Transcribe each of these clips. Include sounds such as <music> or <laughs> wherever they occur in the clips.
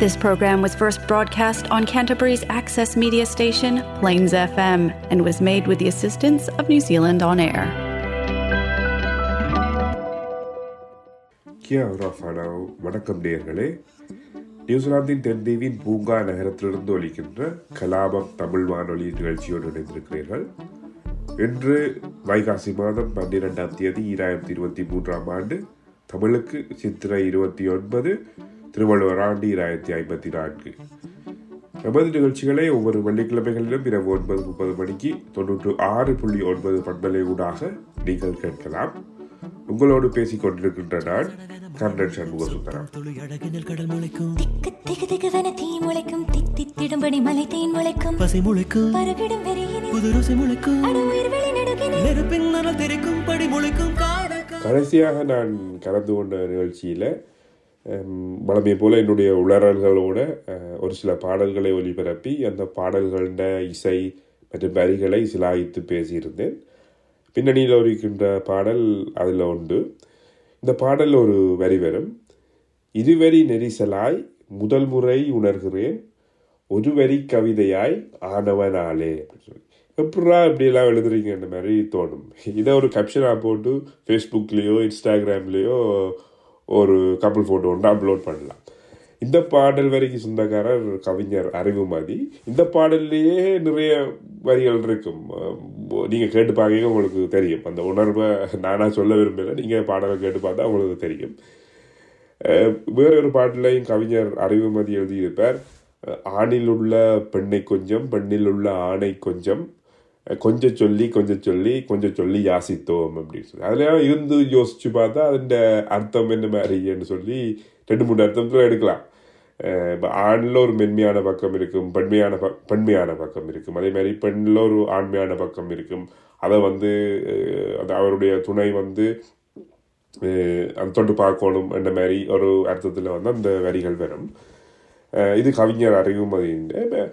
This program was first broadcast on Canterbury's access media station, Plains FM, and was made with the assistance of New Zealand On Air. கியா ராஃபானா வணக்கம் நேயர்களே நியூசிலாந்தின் தென்தீவின் பூங்கா நகரத்திலிருந்து ஒலிக்கின்ற கலாபம் தமிழ் வானொலி நிகழ்ச்சியோடு இணைந்திருக்கிறீர்கள் இன்று வைகாசி மாதம் பன்னிரெண்டாம் தேதி இரண்டாயிரத்தி இருபத்தி மூன்றாம் ஆண்டு தமிழுக்கு சித்திரை இருபத்தி ஒன்பது திருவள்ளுவர் ஆண்டு இரண்டாயிரத்தி ஐம்பத்தி நான்கு. நமது நிகழ்ச்சிகளை ஒவ்வொரு வெள்ளிக்கிழமைகளிலும் இரவு ஒன்பது முப்பது மணிக்கு தொன்னூற்று ஆறு புள்ளி ஒன்பது பண்பலை ஊடாக நீங்கள் கேட்கலாம். உங்களோடு பேசிக் கொண்டிருக்கின்ற நான் கர்ணன் சண்முக சுந்தரம் துளி அழகினில் கடல் முளைக்கும் திக்கு திக்கு திக்குவென தீ முளைக்கும் திக் தித்திடும்படி மலை தேன் முளைக்கும். பசை முளைக்கும் பருகிடும் வெறியினில் புது ருசி முளைக்கும். அடு உயிர் வெளி நடுகினில் நெருப்பின் நரல் தெரிக்கும் படி முளைக்கும் காதல் கா- கடைசியாக நான் கலந்து கொண்ட நிகழ்ச்சியில் வளமையை போல என்னுடைய உளறல்களோட ஒரு சில பாடல்களை ஒளிபரப்பி அந்த பாடல்கள இசை மற்றும் வரிகளை சிலாயித்து பேசியிருந்தேன். பின்னணியில் இருக்கின்ற பாடல் அதில் உண்டு. இந்த பாடல் ஒரு வரி வரும். இருவரி நெரிசலாய் முதல் முறை உணர்கிறேன். ஒரு வரி கவிதையாய் ஆனவனாலே அப்படின்னு சொல்லி. எப்படா இப்படியெல்லாம் எழுதுறீங்கன்ற மாதிரி தோணும். இதை ஒரு கேப்ஷனாக போட்டு ஃபேஸ்புக்லேயோ இன்ஸ்டாகிராம்லேயோ ஒரு கப்பல் ஃபோட்டோ ஒன்று அப்லோட் பண்ணலாம். இந்த பாடல் வரைக்கும் சொந்தக்காரர் கவிஞர் அறிவுமதி. இந்த பாடல்லையே நிறைய வரிகள் இருக்கும். நீங்கள் கேட்டு பார்க்க உங்களுக்கு தெரியும். அந்த உணர்வை நானாக சொல்ல விரும்பலை. நீங்கள் பாடலை கேட்டு பார்த்தா உங்களுக்கு தெரியும். வேற ஒரு பாட்டிலையும் கவிஞர் அறிவுமதி எழுதியிருப்பார். ஆணில் உள்ள பெண்ணை கொஞ்சம் பெண்ணில் உள்ள ஆணை கொஞ்சம். கொஞ்சம் சொல்லி கொஞ்சம் சொல்லி கொஞ்சம் சொல்லி யாசித்தோம் அப்படின்னு சொல்லி. அதில் இருந்து யோசிச்சு பார்த்தா அதன் அர்த்தம் என்ன மாதிரின்னு சொல்லி ரெண்டு மூணு அர்த்தத்தில் எடுக்கலாம். இப்போ ஆணில் ஒரு மென்மையான பக்கம் இருக்கும் பெண்மையான ப- பெண்மையான பக்கம் இருக்கும். அதே மாதிரி பெண்ணில் ஒரு ஆண்மையான பக்கம் இருக்கும். அதை வந்து அது அவருடைய துணை வந்து அந்த தொட்டு பார்க்கணும் என்ற மாதிரி ஒரு அர்த்தத்தில் வந்து அந்த வரிகள் வரும். இது கவிஞர் அறிவுமதியின்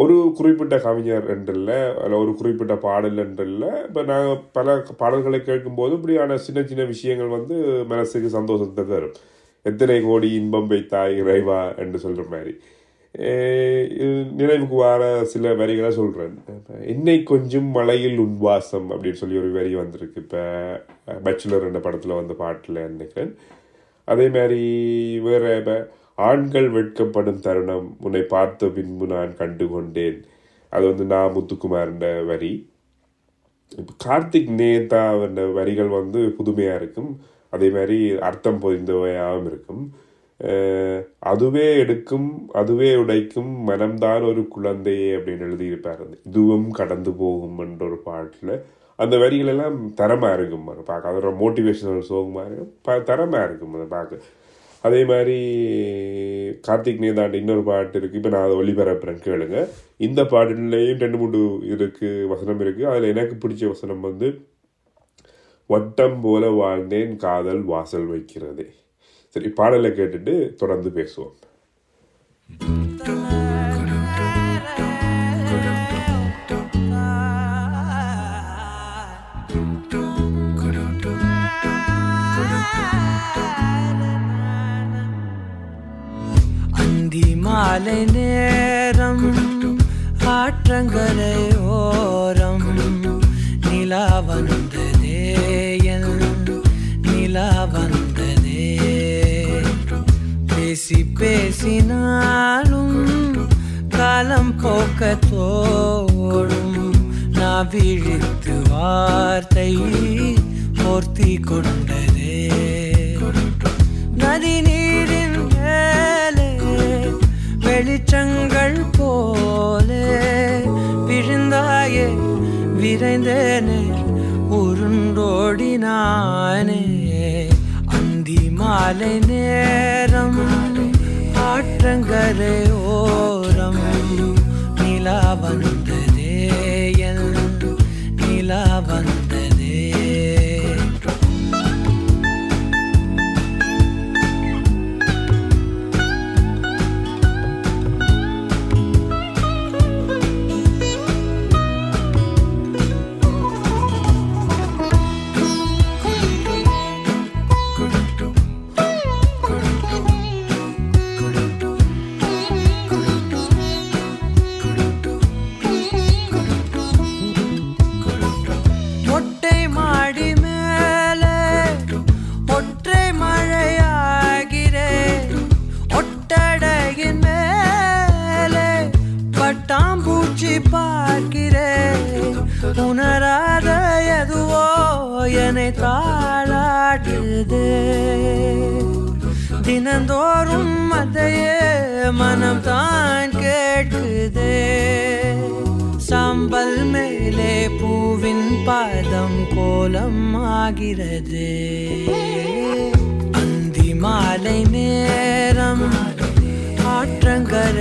ஒரு குறிப்பிட்ட கவிஞர் என்றில்ல அல்ல ஒரு குறிப்பிட்ட பாடல் என்றில்ல இப்போ நாங்கள் பல பாடல்களை கேட்கும்போது இப்படியான சின்ன சின்ன விஷயங்கள் வந்து மனசுக்கு சந்தோஷத்தை தரும். எத்தனை கோடி இன்பம் வைத்தாய் இறைவா என்று சொல்கிற மாதிரி. நினைவுக்கு வர சில வரிகளை சொல்கிறேன் இப்ப, என்னை கொஞ்சம் மலையில் உன்வாசம் அப்படின்னு சொல்லி ஒரு வரி வந்திருக்கு இப்போ. பச்சுலர் என்ற படத்தில் வந்து பாட்டில் நினைக்கிறேன். அதே மாதிரி வேறு இப்போ ஆண்கள் வெட்கப்படும் தருணம் உன்னை பார்த்த பின்பு நான் கண்டு கொண்டேன் அது வந்து நான் முத்துக்குமார்ன்ற வரி. இப்போ கார்த்திக் நேதா என்ற வரிகள் வந்து புதுமையாக இருக்கும். அதே மாதிரி அர்த்தம் பொதிந்தவையாகவும் இருக்கும். அஹ் அதுவே எடுக்கும் அதுவே உடைக்கும் மனம்தான் ஒரு குழந்தையே அப்படின்னு எழுதியிருப்பார். இதுவும் கடந்து போகும் என்ற ஒரு பாட்டில். அந்த வரிகள் எல்லாம் தரமா இருக்கும். பார்க்க. அதோட மோட்டிவேஷனல் சோகமாக இருக்கும். ப- தரமா இருக்கும் அதை பார்க்க. அதே மாதிரி கார்த்திக் நேதாண்ட இன்னொரு பாட்டு இருக்குது இப்போ நான் அதை ஒளிபரப்புறேன் கேளுங்க. இந்த பாட்டுலேயும் ரெண்டு மூணு இருக்குது வசனம் இருக்குது அதில் எனக்கு பிடிச்ச வசனம் வந்து வட்டம் போல வாழ்ந்தேன் காதல் வாசல் வைக்கிறதே. சரி பாடலை கேட்டுட்டு தொடர்ந்து பேசுவோம். மாலை நேரம் ஆற்றங்கரை ஓரம் நிலா வந்ததே நிலா வந்ததே பேசி பேசினாலும் காலம் போக்க தோடும். நான் விழித்து வார்த்தை போர்த்தி கொண்டதே நதி நீரின் மேலே வெளிச்சங்கள் போலே விழுந்தாயே விரைந்தேனே உருண்டோடினானே. அந்தி மாலை நேரம் ஆற்றங்கரை ஓரம் நிலாவன் உணராத எதுவோ என்னை தாளாட்டுதே. தினந்தோறும் அதையே மனம் தான் கேட்குதே. சாம்பல் மேலே பூவின் பாதம் கோலம் ஆகிறது. அந்தி மாலை நேரம் ஆற்றங்கரையோரம்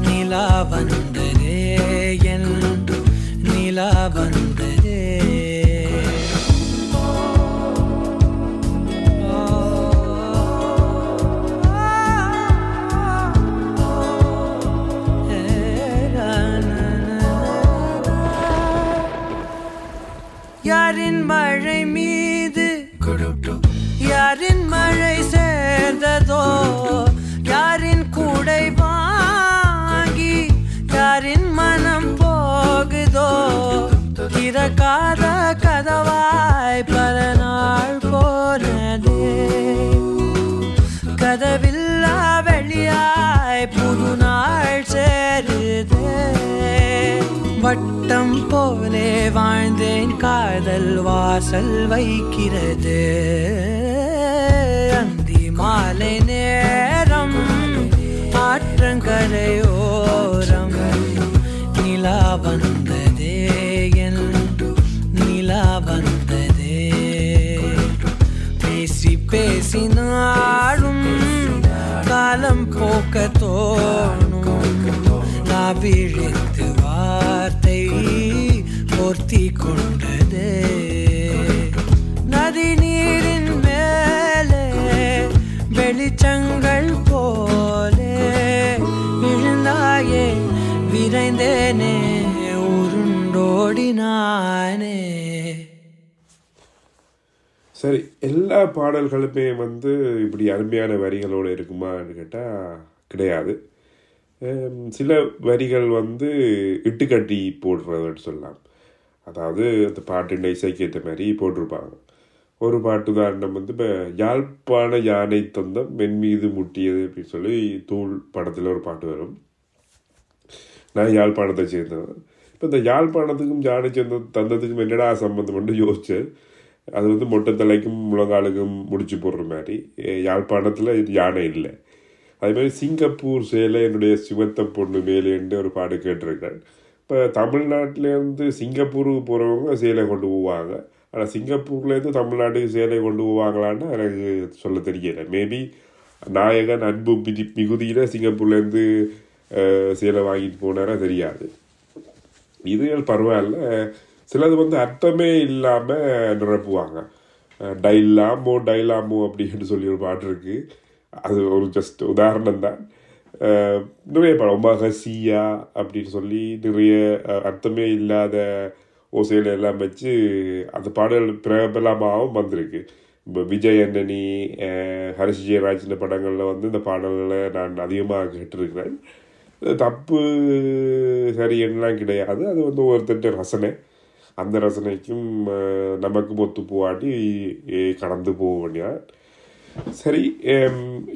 நிலாவன் நிலா வந்ததே யாரின் மழை மீது யாரின் வாழ்ந்தேன் காதல் வாசல் வைக்கிறது. அந்தி மாலை நேரம் ஆற்றங்கரையோரம் நிலா வந்ததே என் நிலா வந்ததே. பேசி பேசினாலும் காலம் போக்க தோணும். நான் விழித்து கொண்டதே. நதி நீரின் மேலே வெளிச்சங்கள் போலே விழுந்தாயே விரைந்தேனே உருண்டோடினானே. சரி எல்லா பாடல்களுமே வந்து இப்படி அருமையான வரிகளோடு இருக்குமான்னு கேட்டால் கிடையாது. சில வரிகள் வந்து இட்டுக்கட்டி போடுறதுன்னு சொல்லலாம். அதாவது அந்த பாட்டின் இசைக்கு ஏற்ற மாதிரி போட்டிருப்பாங்க. ஒரு பாட்டு உதாரணம் வந்து இப்போ யாழ்ப்பாண யானை தந்தம் மென் மீது முட்டியது அப்படின்னு சொல்லி தூள் படத்தில் ஒரு பாட்டு வரும். நான் யாழ்ப்பாணத்தை சேர்ந்தவன். இப்போ இந்த யாழ்ப்பாணத்துக்கும் யானை சேர்ந்த தந்தத்துக்கும் என்னடா சம்பந்தம்னு யோசிச்சு அது வந்து மொட்டை தலைக்கும் முழங்காலுக்கும் முடிச்சு போடுற மாதிரி. யாழ்ப்பாணத்தில் யானை இல்லை. அதே மாதிரி சிங்கப்பூர் சேலை என்னுடைய சிவத்த பொண்ணு மேலேன்னு ஒரு பாட்டு கேட்டிருக்கேன் இப்போ தமிழ்நாட்டிலேருந்து சிங்கப்பூருக்கு போகிறவங்க சேலை கொண்டு போவாங்க. ஆனால் சிங்கப்பூர்லேருந்து தமிழ்நாட்டுக்கு சேலை கொண்டு போவாங்களான்னு எனக்கு சொல்ல தெரியலை. மேபி நாயகன் அன்பு மிதி மிகுதியில் சிங்கப்பூர்லேருந்து சேலை வாங்கிட்டு போனாரா தெரியாது. இதுகள் பரவாயில்ல. சிலது வந்து அர்த்தமே இல்லாமல் நிரப்புவாங்க. டைலாமோ டைலாமோ அப்படின்னு சொல்லி ஒரு பாட்டு இருக்குது அது ஒரு ஜஸ்ட் உதாரணம் தான் நிறைய படம். மகசியா அப்படின்னு சொல்லி நிறைய அர்த்தமே இல்லாத ஓசையில் எல்லாம் வச்சு அந்த பாடல் பிரபலமாகவும் வந்திருக்கு. இப்போ விஜய் அண்ணனி ஹரிஷ் ஜெயராஜ் படங்களில் வந்து இந்த பாடல்களை நான் அதிகமாக கேட்டிருக்கிறேன். தப்பு சரி என்னலாம் கிடையாது. அது வந்து ஒருத்தட்ட ரசனை. அந்த ரசனைக்கும் நமக்கு நமக்கும் ஒத்து போவாட்டி கடந்து போக வேண்டியா சரி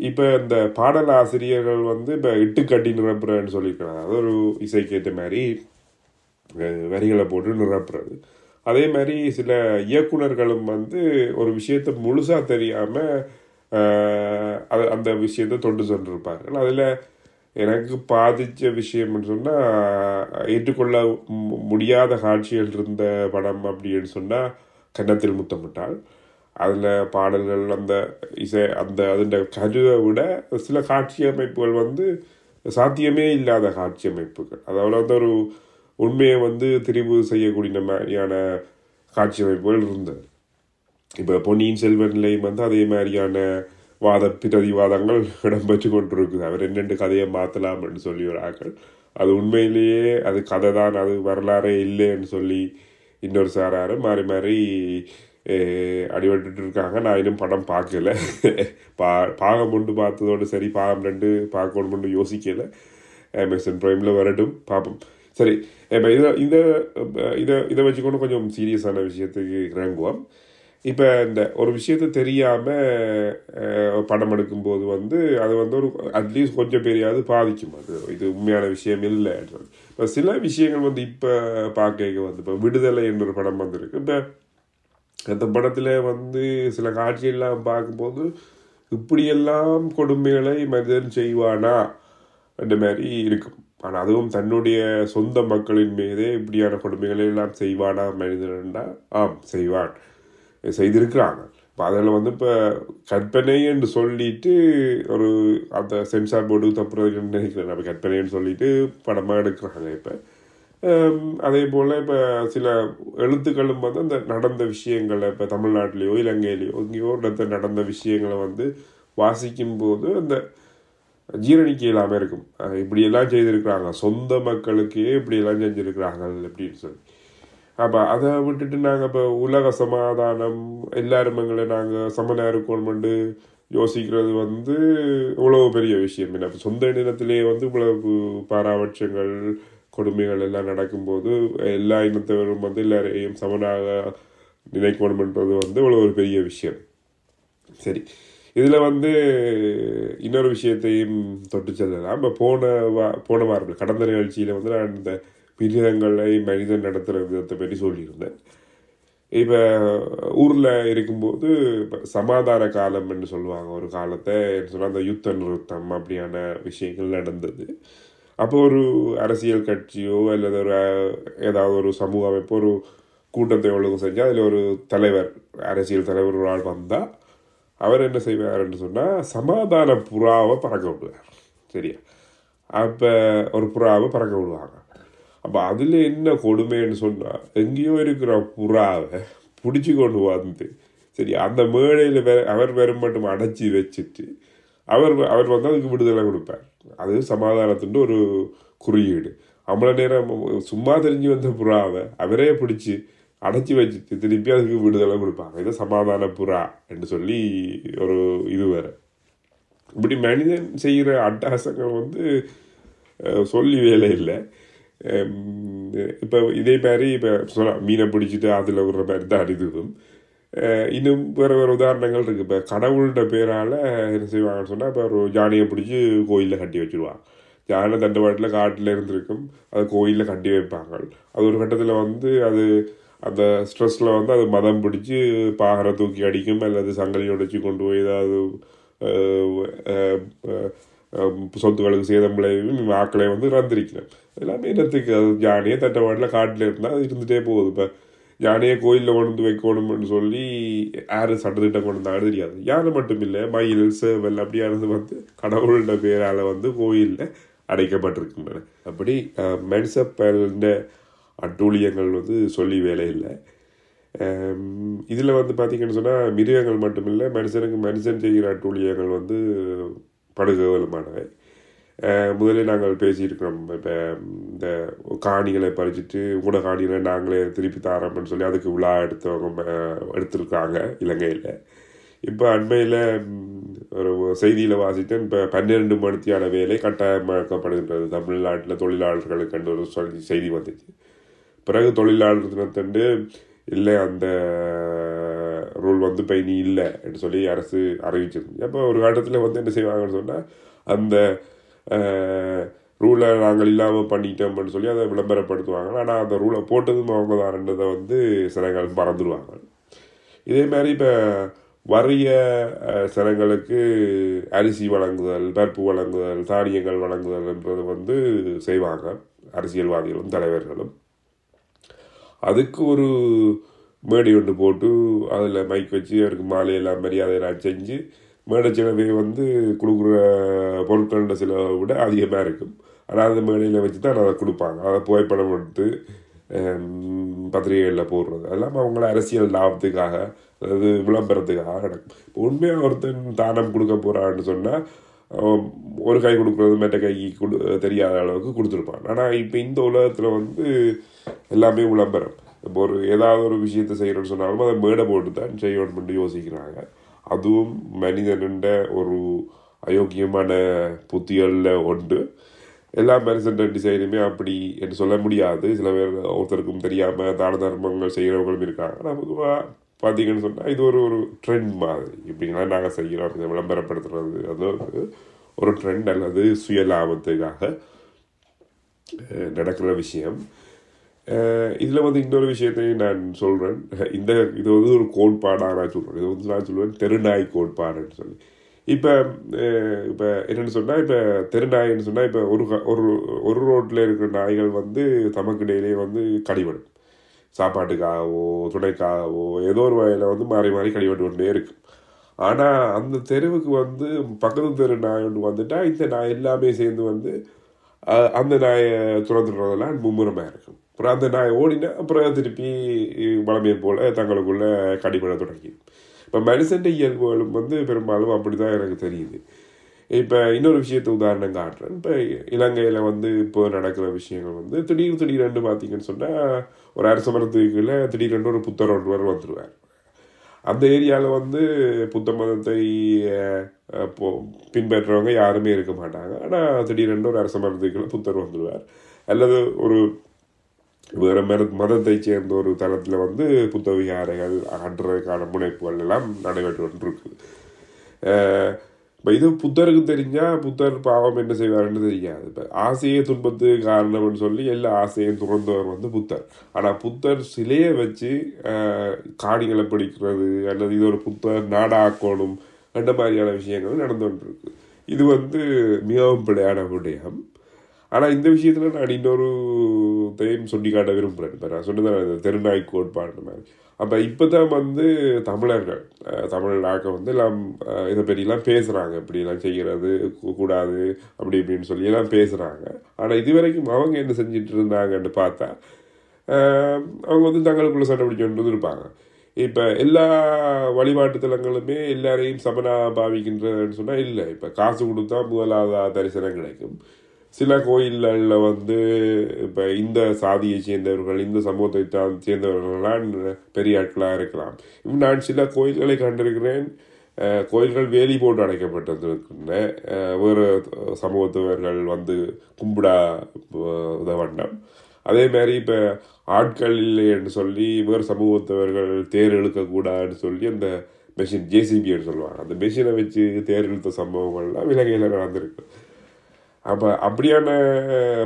இப்போ இந்த பாடல் ஆசிரியர்கள் வந்து இப்போ இட்டுக்கட்டி நிரப்புறேன்னு சொல்லியிருக்கிறாங்க. அது ஒரு இசைக்கேற்ற மாதிரி வரிகளை போட்டு நிரப்புறது. அதே மாதிரி சில இயக்குனர்களும் வந்து ஒரு விஷயத்தை முழுசாக தெரியாமல் அது அந்த விஷயத்தை தொண்டு சென்றிருப்பார்கள். அதில் எனக்கு பாதித்த விஷயம்னு சொன்னால் ஏற்றுக்கொள்ள மு- முடியாத காட்சிகள் இருந்த படம் அப்படின்னு சொன்னால் கன்னத்தில் முத்தமிட்டால் அதில் பாடல்கள் அந்த இசை அந்த அதன் கருவை விட சில காட்சி அமைப்புகள் வந்து சாத்தியமே இல்லாத காட்சி அமைப்புகள் அதாவது வந்து ஒரு உண்மையை வந்து திரிவு செய்யக்கூடிய மாதிரியான காட்சி அமைப்புகள் இருந்தது. இப்போ பொன்னியின் செல்வன்லையும் வந்து அதே மாதிரியான வாத பிரதிவாதங்கள் <laughs> இடம்பெற்று கொண்டிருக்குது. அவர் என்னென்று கதையை மாற்றலாம்னு சொல்லி ஒரு ஆக்கள். அது உண்மையிலேயே அது கதை தான் அது வரலாறே இல்லைன்னு சொல்லி இன்னொரு சாராரு மாறி மாறி அடிபட்டு இருக்காங்க நான் இன்னும் படம் பார்க்கல. <laughs> பா பாகம் ஒன்று பார்த்ததோடு சரி பாகம் ரெண்டு பார்க்கணும் ஒன்று யோசிக்கலை. அமேசான் ப்ரைமில் வரட்டும் பார்ப்போம். சரி இப்போ இதை இந்த இதை இதை வச்சுக்கொண்டு கொஞ்சம் சீரியஸான விஷயத்துக்கு இறங்குவோம். இப்போ இந்த ஒரு விஷயத்த தெரியாமல் படம் எடுக்கும்போது வந்து அது வந்து ஒரு அட்லீஸ்ட் கொஞ்சம் பேரையாவது பாதிக்கும். அது இது உண்மையான விஷயம் இல்லை இப்போ சில விஷயங்கள் வந்து இப்போ பார்க்க வந்து இப்போ விடுதலை என்ற ஒரு படம் வந்திருக்கு. இப்போ அந்த படத்தில் வந்து சில காட்சியெல்லாம் பார்க்கும்போது இப்படியெல்லாம் கொடுமைகளை மனிதன் செய்வானா அந்த மாதிரி இருக்கும். ஆனால் அதுவும் தன்னுடைய சொந்த மக்களின் மீதே இப்படியான கொடுமைகளை எல்லாம் செய்வானா மனிதன்டா ஆம் செய்வான். செய்திருக்கிறாங்க. இப்போ அதில் வந்து இப்போ கற்பனை என்று சொல்லிட்டு ஒரு அந்த சென்சார் போர்டு தப்புறது நினைக்கிறேன். நம்ம கற்பனைன்னு சொல்லிட்டு படமாக எடுக்கிறாங்க இப்போ. அதே போல் இப்போ சில எழுத்துக்களும் வந்து அந்த நடந்த விஷயங்களை இப்போ தமிழ்நாட்டிலேயோ இலங்கையிலையோ எங்கேயோ இடத்துல நடந்த விஷயங்களை வந்து வாசிக்கும் போது அந்த ஜீரணிக்க இல்லாமல் இருக்கும். இப்படியெல்லாம் செய்திருக்கிறாங்க. சொந்த மக்களுக்கே இப்படியெல்லாம் செஞ்சுருக்கிறாங்க அப்படின்னு சொல்லி. அப்போ அதை விட்டுட்டு நாங்கள் இப்போ உலக சமாதானம் எல்லாரும் எங்களை நாங்கள் சமனாக இருக்கணும்னு யோசிக்கிறது வந்து இவ்வளவு பெரிய விஷயம். என்ன சொந்த இனத்திலேயே வந்து இவ்வளவு பாராபட்சங்கள் கொடுமைகள் எல்லாம் நடக்கும்போது எல்லா இனத்தவரும் வந்து எல்லாரையும் சமனாக நினைக்கணும்ன்றது வந்து இவ்வளோ ஒரு பெரிய விஷயம். சரி. இதில் வந்து இன்னொரு விஷயத்தையும் தொட்டு செல்லலாம். இப்போ போன வா போன வாரம் கடந்த நிகழ்ச்சியில் வந்து நான் இந்த மிருகங்களை மனிதன் நடத்துகிற விதத்தை பற்றி சொல்லியிருந்தேன். இப்போ ஊரில் இருக்கும்போது இப்போ சமாதான காலம் என்று சொல்லுவாங்க. ஒரு காலத்தை சொன்னால் அந்த யுத்த நிறுத்தம் அப்படியான விஷயங்கள் நடந்தது. அப்போ ஒரு அரசியல் கட்சியோ அல்லது ஒரு ஏதாவது ஒரு சமூக அமைப்போ ஒரு கூட்டத்தை ஒழுங்கு செஞ்சால் அதில் ஒரு தலைவர் அரசியல் தலைவர் ஒரு ஆள் வந்தால் அவர் என்ன செய்வார்னு சொன்னால் சமாதான புறாவை பறக்க விடுவார். சரியா? அப்போ ஒரு புறாவை பறக்க விடுவாங்க. அப்போ அதில் என்ன கொடுமைன்னு சொன்னால் எங்கேயோ இருக்கிற புறாவை பிடிச்சி கொண்டு வந்து சரி அந்த மேடையில் வெ அவர் வெறும் மட்டும் அடைச்சி வச்சுட்டு அவர் அவர் வந்து அதுக்கு விடுதலை கொடுப்பார். அது சமாதானத்துன்ற ஒரு குறியீடு. அவ்வளோ நேரம் சும்மா தெரிஞ்சு வந்த புறாவை அவரே பிடிச்சி அடைச்சி வச்சுட்டு திருப்பி அதுக்கு விடுதலை கொடுப்பாங்க. இது சமாதான புறா என்று சொல்லி ஒரு இது வேற. இப்படி மனிதன் செய்கிற அட்டாசங்கள் வந்து சொல்லி வேலை இல்லை. இப்போ இதே மாதிரி இப்போ சொன்ன மீனை பிடிச்சிட்டு அதில் விடுற மாதிரி தான் இதுவும் இன்னும் வேறு வேறு உதாரணங்கள் இருக்குது இப்போ கடவுள்கிட்ட பேரால் என்ன செய்வாங்கன்னு சொன்னால் இப்போ ஒரு ஜானியை பிடிச்சி கோயிலில் கட்டி வச்சுருவாங்க யானை தண்டவாட்டில் காட்டில் இருந்திருக்கும் அது கோயிலில் கட்டி வைப்பாங்க அது ஒரு கட்டத்தில் வந்து அது அந்த ஸ்ட்ரெஸ்ஸில் வந்து அது மதம் பிடிச்சி பாகரை தூக்கி அடிக்கும் அல்லது சங்கலி உடைச்சி கொண்டு போய் ஏதாவது சொத்துக்களுக்கு சேதம் விளைவும் ஆக்களை வந்து இறந்திருக்கிறேன் எல்லாமே என்னத்துக்கு அது ஜானியை தண்டவாட்டில் காட்டில் இருந்தால் அது இருந்துகிட்டே போகுது இப்போ யானையை கோயிலில் கொண்டு வைக்கணும்னு சொல்லி யார் சட்டத்திட்டம் கொண்டு வந்தாலும் தெரியாது யானை மட்டும் இல்லை மயில் சேவல் அப்படியானது வந்து கடவுளோட பேரால் வந்து கோயிலில் அடைக்கப்பட்டிருக்கின்றன அப்படி மென்சப்பல்ன்ற அட்டூழியங்கள் வந்து சொல்லி வேலை இல்லை இதில் வந்து பார்த்திங்கன்னு சொன்னால் மிருகங்கள் மட்டும் இல்லை மனுஷனுக்கு மனுஷன் செய்கிற அட்டூழியங்கள் வந்து படுகவலமானவை முதலில் நாங்கள் பேசியிருக்கிறோம் இப்போ இந்த காணிகளை பறிச்சிட்டு ஊடகாணிகளை காணிகளை நாங்களே திருப்பி தாரோம்னு சொல்லி அதுக்கு விழா எடுத்தவங்க எடுத்திருக்காங்க இலங்கையில். இப்போ அண்மையில் ஒரு செய்தியில் வாசித்தேன் இப்போ பன்னிரெண்டு மணித்தியான வேலை கட்டாயமாக்கப்படுகின்றது. தமிழ்நாட்டில் தொழிலாளர்களுக்கு ஒரு சொல்லி செய்தி வந்துச்சு. பிறகு தொழிலாளர் தினத்தண்டு இல்லை அந்த ரூல் வந்து இப்போ இனி இல்லை என்று சொல்லி அரசு அறிவிச்சிருந்துச்சு அப்போ ஒரு காலத்தில் வந்து என்ன செய்வாங்கன்னு சொன்னால் அந்த ரூலை நாங்கள் இல்லாமல் பண்ணிட்டோம்னு சொல்லி அதை விளம்பரப்படுத்துவாங்க. ஆனால் அந்த ரூலை போட்டதும் அவங்க தான்ன்றதை வந்து சிலங்கள் மறந்துடுவாங்க. இதே மாதிரி இப்போ வறிய சிலங்களுக்கு அரிசி வழங்குதல் பருப்பு வழங்குதல் தானியங்கள் வழங்குதல்ன்றது வந்து செய்வாங்க. அரசியல்வாதிகளும் தலைவர்களும். அதுக்கு ஒரு மேடை ஒன்று போட்டு அதில் மைக் வச்சு அவருக்கு மாலையெல்லாம் மரியாதையெல்லாம் செஞ்சு மேடை செலவை வந்து கொடுக்குற பொருட்களோட செலவை விட அதிகமாக இருக்கும். ஆனால் அந்த மேடையில் வச்சு தான் அதை கொடுப்பாங்க. அதை புகைப்படம் எடுத்து பத்திரிகைகளில் போடுறது. அதெல்லாம் அவங்கள அரசியல் லாபத்துக்காக அதாவது விளம்பரத்துக்காக நடக்கும். இப்போ உண்மையாக ஒருத்தன் தானம் கொடுக்க போகிறான்னு சொன்னால் ஒரு கை கொடுக்குறது மற்ற கைக்கு கொடு தெரியாத அளவுக்கு கொடுத்துருப்பான். ஆனால் இப்போ இந்த உலகத்தில் வந்து எல்லாமே விளம்பரம். இப்போ ஒரு ஏதாவது ஒரு விஷயத்தை செய்யணும்னு சொன்னாலும் அதை மேடை போட்டு தான் செய்யணும்னு யோசிக்கிறாங்க. அதுவும் மனிதனுண்ட ஒரு அயோக்கியமான புத்திகளில் ஒன்று. எல்லா மனுஷன் டிசைனுமே அப்படி என்று சொல்ல முடியாது. சில பேர் ஒருத்தருக்கும் தெரியாமல் தான தர்மங்கள் செய்கிறவங்களும் இருக்காங்க. ஆனால் பொதுவாக பார்த்தீங்கன்னு சொன்னால் இது ஒரு ஒரு ட்ரெண்ட் மாதிரி. இப்படிங்களாம் நாங்கள் செய்கிறோம் இதை விளம்பரப்படுத்துறது. அது ஒரு ஒரு ட்ரெண்ட் அல்லது சுய லாபத்துக்காக நடக்கிற விஷயம். இதில் வந்து இன்னொரு விஷயத்தையும் நான் சொல்கிறேன் இந்த இது வந்து ஒரு கோட்பாடாக நான் சொல்கிறேன் இது வந்து நான் சொல்லுவேன் தெருநாய் கோட்பாடுன்னு சொல்லி. இப்போ இப்போ என்னென்னு சொன்னால் இப்போ தெருநாயின்னு சொன்னால் இப்போ ஒரு ஒரு ஒரு ரோட்டில் இருக்கிற நாய்கள் வந்து தமக்கிடையிலே வந்து கடிபடும். சாப்பாட்டுக்காகவோ துணைக்காகவோ ஏதோ ஒரு வகையில் வந்து மாறி மாறி கடிபட்டு கொண்டே இருக்கும். ஆனால் அந்த தெருவுக்கு வந்து பக்கத்து தெரு நாய் ஒன்று வந்துட்டால் இந்த நாய் எல்லாமே சேர்ந்து வந்து அந்த நாயை துறந்துடுறதெல்லாம் மும்முரமாக இருக்கும். அப்புறம் அந்த நாய் ஓடினா அப்புறம் திருப்பி வளமையை போல் தங்களுக்குள்ள கடிபட தொடங்கி. இப்போ மனுஷன் இயல்புகளும் வந்து பெரும்பாலும் அப்படி தான் எனக்கு தெரியுது. இப்போ இன்னொரு விஷயத்தை உதாரணம் காட்டுறேன். இப்போ இலங்கையில் வந்து இப்போ நடக்கிற விஷயங்கள் வந்து திடீர் திடீரெண்டு பார்த்தீங்கன்னு சொன்னால் ஒரு அரச மரத்துக்குள்ள திடீரென்று ஒரு புத்தர் ஒருவர் வந்துடுவார் அந்த ஏரியாவில் வந்து புத்த மதத்தை போ- பின்பற்றுறவங்க யாருமே இருக்க மாட்டாங்க. ஆனால் திடீரென்று ஒரு அரச மரத்துக்குள்ள புத்தர் வந்துடுவார் அல்லது ஒரு வேறு மத மதத்தை சேர்ந்த ஒரு தளத்தில் வந்து புத்த விகாரைகள் அகற்றுறதுக்கான முனைப்புகள் எல்லாம் நடைபெற்று கொண்டிருக்குது இப்போ இது புத்தருக்கு தெரிஞ்சால் புத்தர் பாவம் என்ன செய்வாருன்னு தெரியாது. இப்போ ஆசையை துன்பத்துக்கு காரணம்னு சொல்லி எல்லா ஆசையும் துறந்தவர் வந்து புத்தர். ஆனால் புத்தர் சிலையை வச்சு காணிகளை பிடிக்கிறது அல்லது இது ஒரு புத்தர் நாடாக்கணும் அந்த மாதிரியான விஷயங்கள் நடந்து கொண்டிருக்கு. இது வந்து மிகவும் பிழையான விடயம் ஆனால் இந்த விஷயத்தில் நான் இன்னொரு தையும் சுட்டி காட்ட விரும்புகிறேன் இப்ப நான் சொன்னதான் தெருநாய் கோட்பாடு மாதிரி. அப்போ இப்போ தான் வந்து தமிழர்கள் அஹ், தமிழ் ஆக்க வந்து எல்லாம் இதை பற்றிலாம் பேசுகிறாங்க இப்படிலாம் செய்கிறது கூடாது அப்படி இப்படின்னு சொல்லி எல்லாம் ஆனால் இது இதுவரைக்கும் அவங்க என்ன செஞ்சுட்டு இருந்தாங்கன்னு பார்த்தா அவங்க வந்து தங்களுக்குள்ள சண்டை பிடிச்சு இருப்பாங்க இப்போ எல்லா வழிபாட்டு தலங்களுமே எல்லாரையும் சமனாக பாவிக்கின்றதுன்னு சொன்னால் இல்லை. இப்போ காசு கொடுத்தா முதலாவது தரிசனம் கிடைக்கும். சில கோயில்களில் வந்து இப்போ இந்த சாதியை சேர்ந்தவர்கள் இந்த சமூகத்தை தான் சேர்ந்தவர்கள்லாம் பெரிய ஆட்களாக இருக்கலாம். இன்னும் நான் சில கோயில்களை கண்டிருக்கிறேன். கோயில்கள் வேலி போட்டு அடைக்கப்பட்டிருக்கின்றன வேறு சமூகத்தவர்கள் வந்து கும்பிடா அஹ், உதவண்டம் அதே மாதிரி இப்போ ஆட்கள் இல்லைன்னு சொல்லி வேறு சமூகத்தவர்கள் தேர் இழுக்கக்கூடாதுன்னு சொல்லி அந்த மெஷின் ஜேசிபின்னு சொல்லுவாங்க. அந்த மெஷினை வச்சு தேர் இழுத்த சம்பவங்கள்லாம் விலகையில் நடந்திருக்கு. அப்போ அப்படியான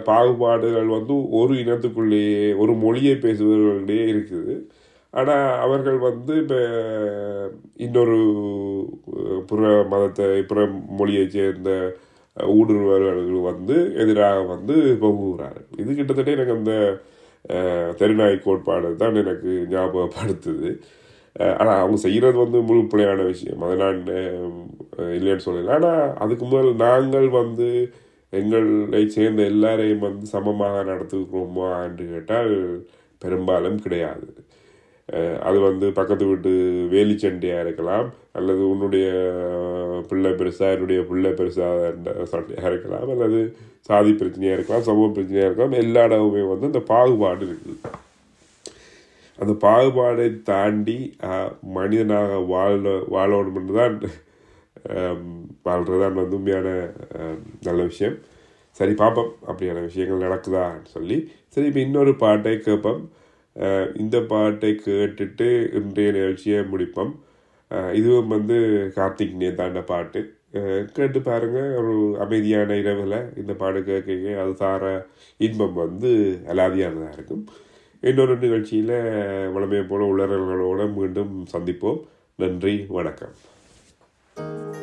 பாகுபாடுகள் வந்து ஒரு இனத்துக்குள்ளேயே ஒரு மொழியை பேசுபவர்களிடையே இருக்குது. ஆனால் அவர்கள் வந்து இப்போ இன்னொரு புற மதத்தை புற மொழியை சேர்ந்த ஊடுருவர்கள் வந்து எதிராக வந்து பொங்குகிறார்கள். இது கிட்டத்தட்ட எனக்கு அந்த தெருநாய் கோட்பாடு தான் எனக்கு ஞாபகப்படுத்துது. ஆனால் அவங்க செய்கிறது வந்து முழு விஷயம். அதை நான் இல்லைன்னு சொல்லலை. ஆனால் அதுக்கு முதல் நாங்கள் வந்து எங்களை சேர்ந்த எல்லாரையும் வந்து சமமாக நடத்துக்கிறோமா என்று கேட்டால் பெரும்பாலும் கிடையாது. அது வந்து பக்கத்து வீட்டு வேலி சண்டையாக இருக்கலாம் அல்லது உன்னுடைய பிள்ளை பெருசாக என்னுடைய பிள்ளை பெருசாக சண்டையாக இருக்கலாம் அல்லது சாதி பிரச்சனையாக இருக்கலாம் சமூக பிரச்சனையாக இருக்கலாம் எல்லா இடமுமே வந்து இந்த பாகுபாடு இருக்குது அந்த பாகுபாடை தாண்டி மனிதனாக வாழ வாழணும்னு தான் வாழ்றதான் வந்து உண்மையான நல்ல விஷயம். சரி பார்ப்போம் அப்படியான விஷயங்கள் நடக்குதான்னு சொல்லி. சரி இப்போ இன்னொரு பாட்டை கேட்போம். இந்த பாட்டை கேட்டுட்டு இன்றைய நிகழ்ச்சியை முடிப்போம். இதுவும் வந்து கார்த்திக் நேதாண்ட பாட்டு. கேட்டு பாருங்கள் ஒரு அமைதியான இரவில் இந்த பாட்டு கேட்க அது தார இன்பம் வந்து அலாதியானதாக இருக்கும். இன்னொரு நிகழ்ச்சியில் வளமையை போல உளறல்களோடு மீண்டும் சந்திப்போம். நன்றி வணக்கம். இதுவும்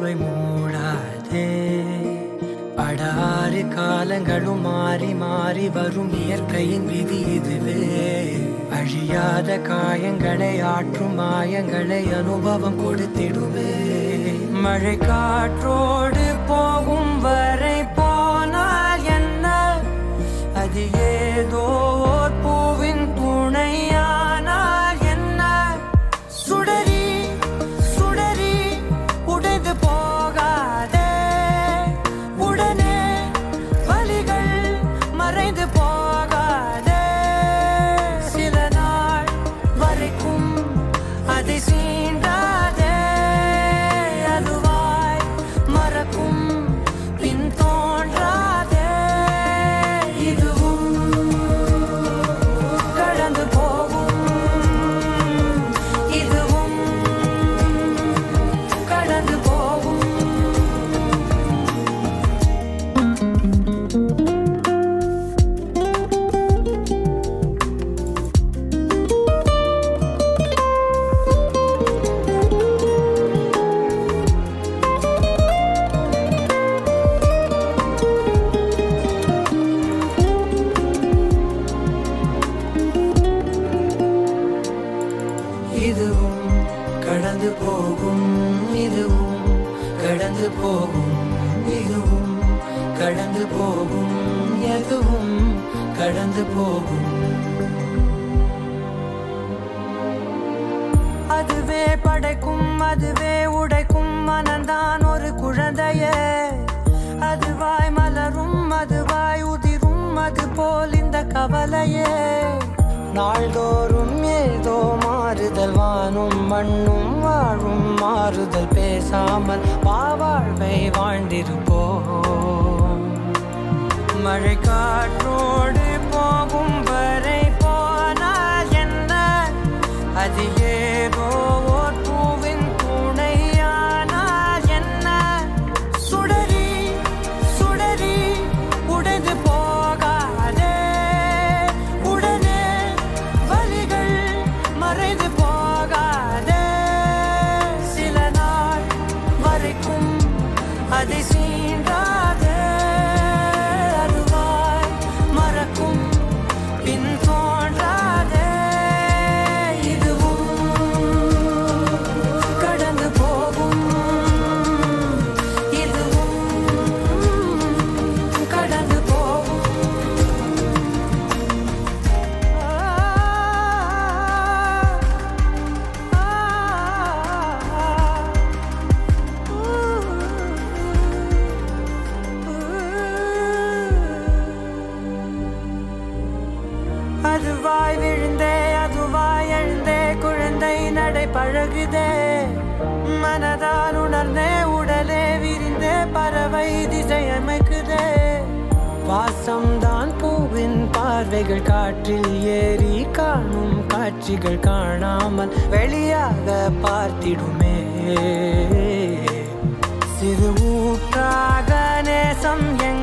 கதவை மூடாதே. படாறு காலங்களும் மாறி மாறி வரும் இயற்கையின் விதி இதுவே. அழியாத காயங்களை ஆற்றும் மாயங்களை அனுபவம் கொடுத்திடுவே. மழை காற்றோடு போகும் வரை போனால் என்ன? அது ஏதோ கடந்து போகும். அதுவே படைக்கும் அதுவே உடைக்கும் மனந்தான் ஒரு குழந்தைய. அதுவாய் மலரும் அதுவாய் உதிரும் அது போல் இந்த கவலையே. நாள்தோறும் ஏதோ மாறுதல் வானும் மண்ணும் வாழும் மாறுதல் பேசாமல் பாவாழ்வை வாழ்ந்திருப்போம். மழை காற்றோடு போகும் அதுவாய் விழுந்தே அதுவாய் எழுந்தே குழந்தை நடை பழகுதே. மனதால் உணர்ந்தே உடலே விரிந்தே பறவை திசையமைக்குதே வாசம்தான் பூவின் பார்வைகள் காற்றில் ஏறி காணும் காட்சிகள் காணாமல் வெளியாக பார்த்திடுமே. சிறு ஊற்றாக நேசம் எங்க